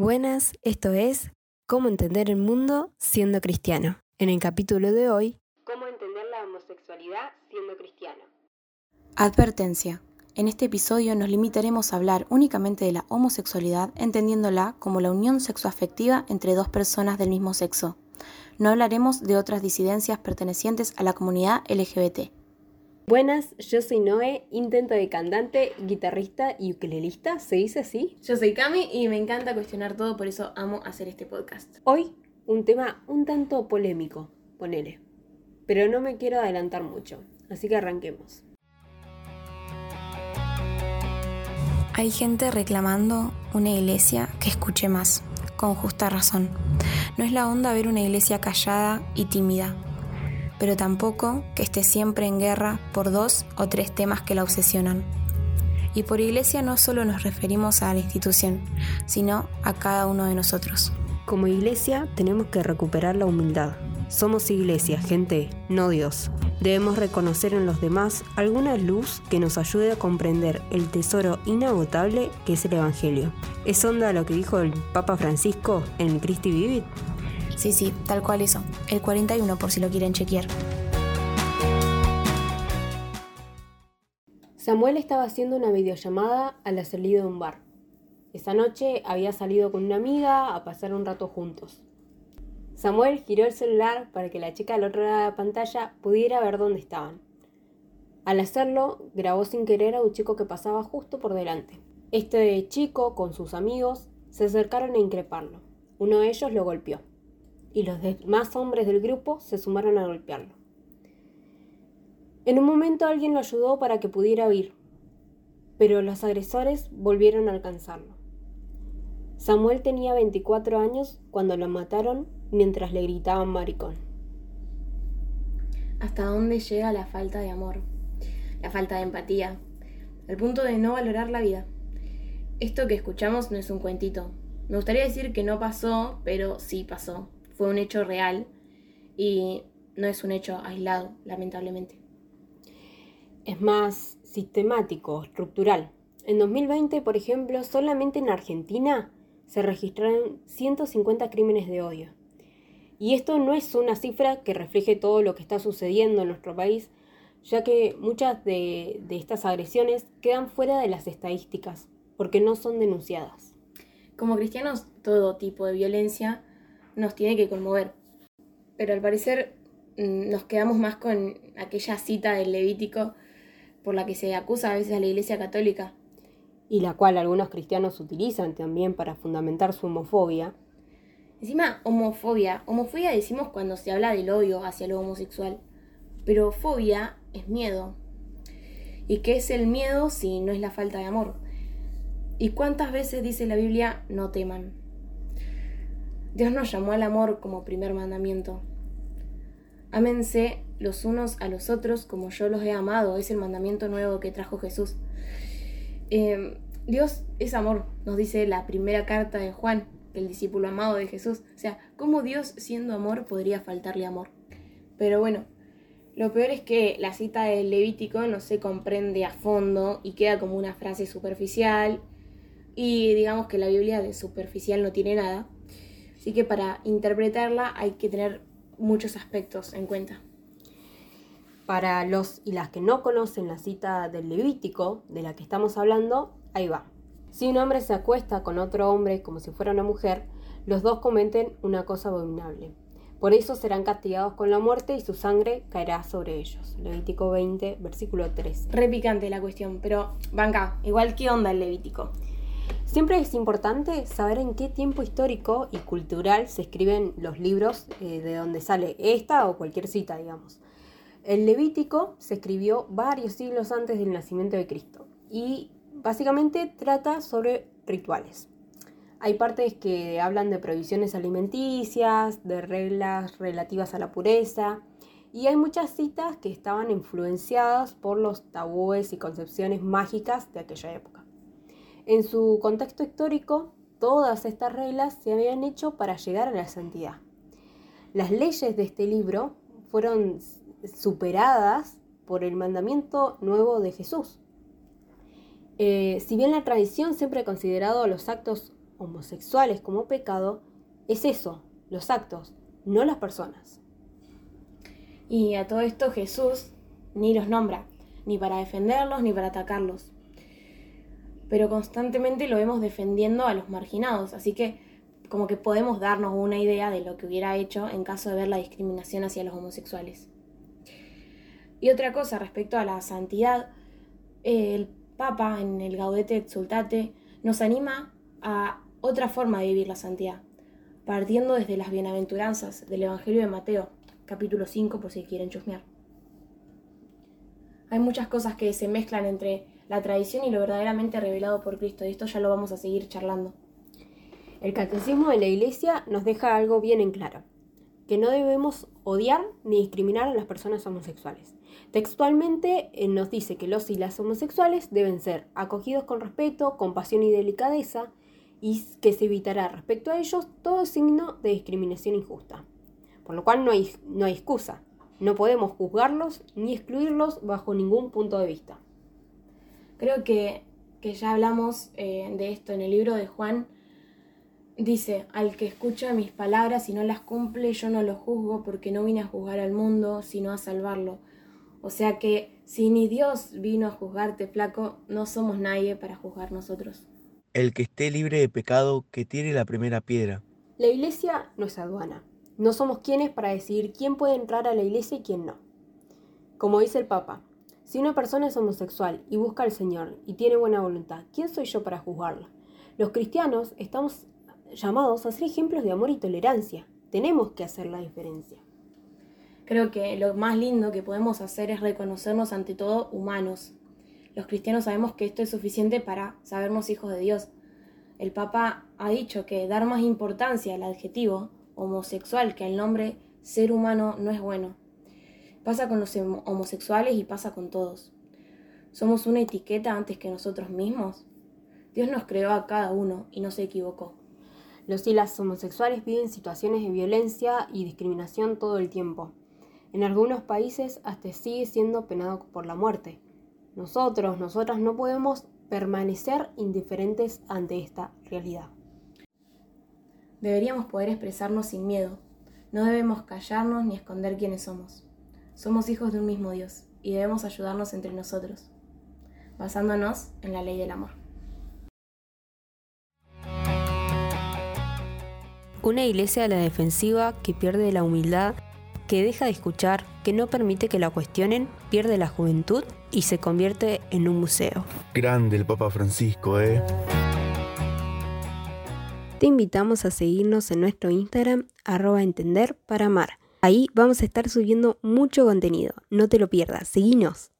Buenas, esto es Cómo entender el mundo siendo cristiano. En el capítulo de hoy, Cómo entender la homosexualidad siendo cristiano. Advertencia. En este episodio nos limitaremos a hablar únicamente de la homosexualidad, entendiéndola como la unión sexoafectiva entre dos personas del mismo sexo. No hablaremos de otras disidencias pertenecientes a la comunidad LGBT. Buenas, yo soy Noé, intento de cantante, guitarrista y ukelelista, ¿se dice así? Yo soy Cami y me encanta cuestionar todo, por eso amo hacer este podcast. Hoy, un tema un tanto polémico, ponele. Pero no me quiero adelantar mucho, así que arranquemos. Hay gente reclamando una iglesia que escuche más, con justa razón. No es la onda ver una iglesia callada y tímida, pero tampoco que esté siempre en guerra por dos o tres temas que la obsesionan. Y por iglesia no solo nos referimos a la institución, sino a cada uno de nosotros. Como iglesia tenemos que recuperar la humildad. Somos iglesia, gente, no Dios. Debemos reconocer en los demás alguna luz que nos ayude a comprender el tesoro inagotable que es el Evangelio. ¿Es onda lo que dijo el Papa Francisco en Christi Vivit? Sí, sí, tal cual eso. El 41 por si lo quieren chequear. Samuel estaba haciendo una videollamada a la salida de un bar. Esa noche había salido con una amiga a pasar un rato juntos. Samuel giró el celular para que la chica al otro lado de la pantalla pudiera ver dónde estaban. Al hacerlo, grabó sin querer a un chico que pasaba justo por delante. Este chico, con sus amigos, se acercaron a increparlo. Uno de ellos lo golpeó, y los demás hombres del grupo se sumaron a golpearlo. En un momento alguien lo ayudó para que pudiera huir, pero los agresores volvieron a alcanzarlo. Samuel tenía 24 años cuando lo mataron mientras le gritaban maricón. ¿Hasta dónde llega la falta de amor? La falta de empatía, al punto de no valorar la vida. Esto que escuchamos no es un cuentito. Me gustaría decir que no pasó, pero sí pasó. Fue un hecho real y no es un hecho aislado, lamentablemente. Es más sistemático, estructural. En 2020, por ejemplo, solamente en Argentina se registraron 150 crímenes de odio. Y esto no es una cifra que refleje todo lo que está sucediendo en nuestro país, ya que muchas de, de, estas agresiones quedan fuera de las estadísticas, porque no son denunciadas. Como cristianos, todo tipo de violencia nos tiene que conmover, pero al parecer mm, nos quedamos más con aquella cita del Levítico por la que se acusa a veces a la Iglesia Católica. Y la cual algunos cristianos utilizan también para fundamentar su homofobia, Encima, homofobia. Homofobia decimos cuando se habla del odio hacia lo homosexual. Pero fobia es miedo. ¿Y qué es el miedo si no es la falta de amor? ¿Y cuántas veces dice la Biblia no teman? Dios nos llamó al amor como primer mandamiento. Ámense los unos a los otros como yo los he amado. Es el mandamiento nuevo que trajo Jesús. Eh, Dios es amor, nos dice la primera carta de Juan el discípulo amado de Jesús. O sea, ¿cómo Dios siendo amor podría faltarle amor? Pero bueno, lo peor es que la cita del Levítico no se comprende a fondo y queda como una frase superficial y digamos que la Biblia de superficial no tiene nada. Así que para interpretarla hay que tener muchos aspectos en cuenta. Para los y las que no conocen la cita del Levítico de la que estamos hablando, ahí va. Si un hombre se acuesta con otro hombre como si fuera una mujer, los dos cometen una cosa abominable. Por eso serán castigados con la muerte y su sangre caerá sobre ellos. Levítico 20, versículo 3. Re picante la cuestión, pero banca, igual qué onda el Levítico. Siempre es importante saber en qué tiempo histórico y cultural se escriben los libros eh, de donde sale esta o cualquier cita, digamos. El Levítico se escribió varios siglos antes del nacimiento de Cristo y Básicamente trata sobre rituales. Hay partes que hablan de prohibiciones alimenticias, de reglas relativas a la pureza, y hay muchas citas que estaban influenciadas por los tabúes y concepciones mágicas de aquella época. En su contexto histórico, todas estas reglas se habían hecho para llegar a la santidad. Las leyes de este libro fueron superadas por el mandamiento nuevo de Jesús, eh, si bien la tradición siempre ha considerado los actos homosexuales como pecado es eso, los actos, no las personas. Y a todo esto Jesús ni los nombra, ni para defenderlos ni para atacarlos. Pero constantemente lo vemos defendiendo a los marginados, así que como que podemos darnos una idea de lo que hubiera hecho en caso de ver la discriminación hacia los homosexuales. Y otra cosa respecto a la santidad, el Papa en el Gaudete Exultate nos anima a otra forma de vivir la santidad, partiendo desde las bienaventuranzas del Evangelio de Mateo, capítulo 5, por si quieren chusmear. Hay muchas cosas que se mezclan entre la tradición y lo verdaderamente revelado por Cristo, y esto ya lo vamos a seguir charlando. El catecismo de la Iglesia nos deja algo bien en claro, que no debemos odiar ni discriminar a las personas homosexuales. Textualmente eh, nos dice que los y las homosexuales deben ser acogidos con respeto, compasión y delicadeza, y que se evitará respecto a ellos todo signo de discriminación injusta. Por lo cual no hay, no hay excusa. No podemos juzgarlos ni excluirlos bajo ningún punto de vista. Creo que, ya hablamos eh, de esto en el libro de Juan. Dice, al que escucha mis palabras y no las cumple, yo no lo juzgo porque no vine a juzgar al mundo, sino a salvarlo. O sea que si ni Dios vino a juzgarte, flaco, no somos nadie para juzgar nosotros. El que esté libre de pecado, que tire la primera piedra. La iglesia no es aduana. No somos quienes para decidir quién puede entrar a la iglesia y quién no. Como dice el Papa, si una persona es homosexual y busca al Señor y tiene buena voluntad, ¿quién soy yo para juzgarla? Los cristianos estamos llamados a ser ejemplos de amor y tolerancia. Tenemos que hacer la diferencia. Creo que lo más lindo que podemos hacer es reconocernos ante todo humanos. Los cristianos sabemos que esto es suficiente para sabernos hijos de Dios. El Papa ha dicho que dar más importancia al adjetivo homosexual que al nombre ser humano no es bueno. Pasa con los homosexuales y pasa con todos. ¿Somos una etiqueta antes que nosotros mismos? Dios nos creó a cada uno y no se equivocó. Los y las homosexuales viven situaciones de violencia y discriminación todo el tiempo. En algunos países hasta sigue siendo penado por la muerte. Nosotros, nosotras no podemos permanecer indiferentes ante esta realidad. Deberíamos poder expresarnos sin miedo. No debemos callarnos ni esconder quiénes somos. Somos hijos de un mismo Dios y debemos ayudarnos entre nosotros, basándonos en la ley del amor. Una iglesia a la defensiva que pierde la humildad, que deja de escuchar, que no permite que la cuestionen, pierde la juventud y se convierte en un museo. Grande el Papa Francisco, ¿eh? Te invitamos a seguirnos en nuestro Instagram, arroba entender para amar. Ahí vamos a estar subiendo mucho contenido. No te lo pierdas, seguinos.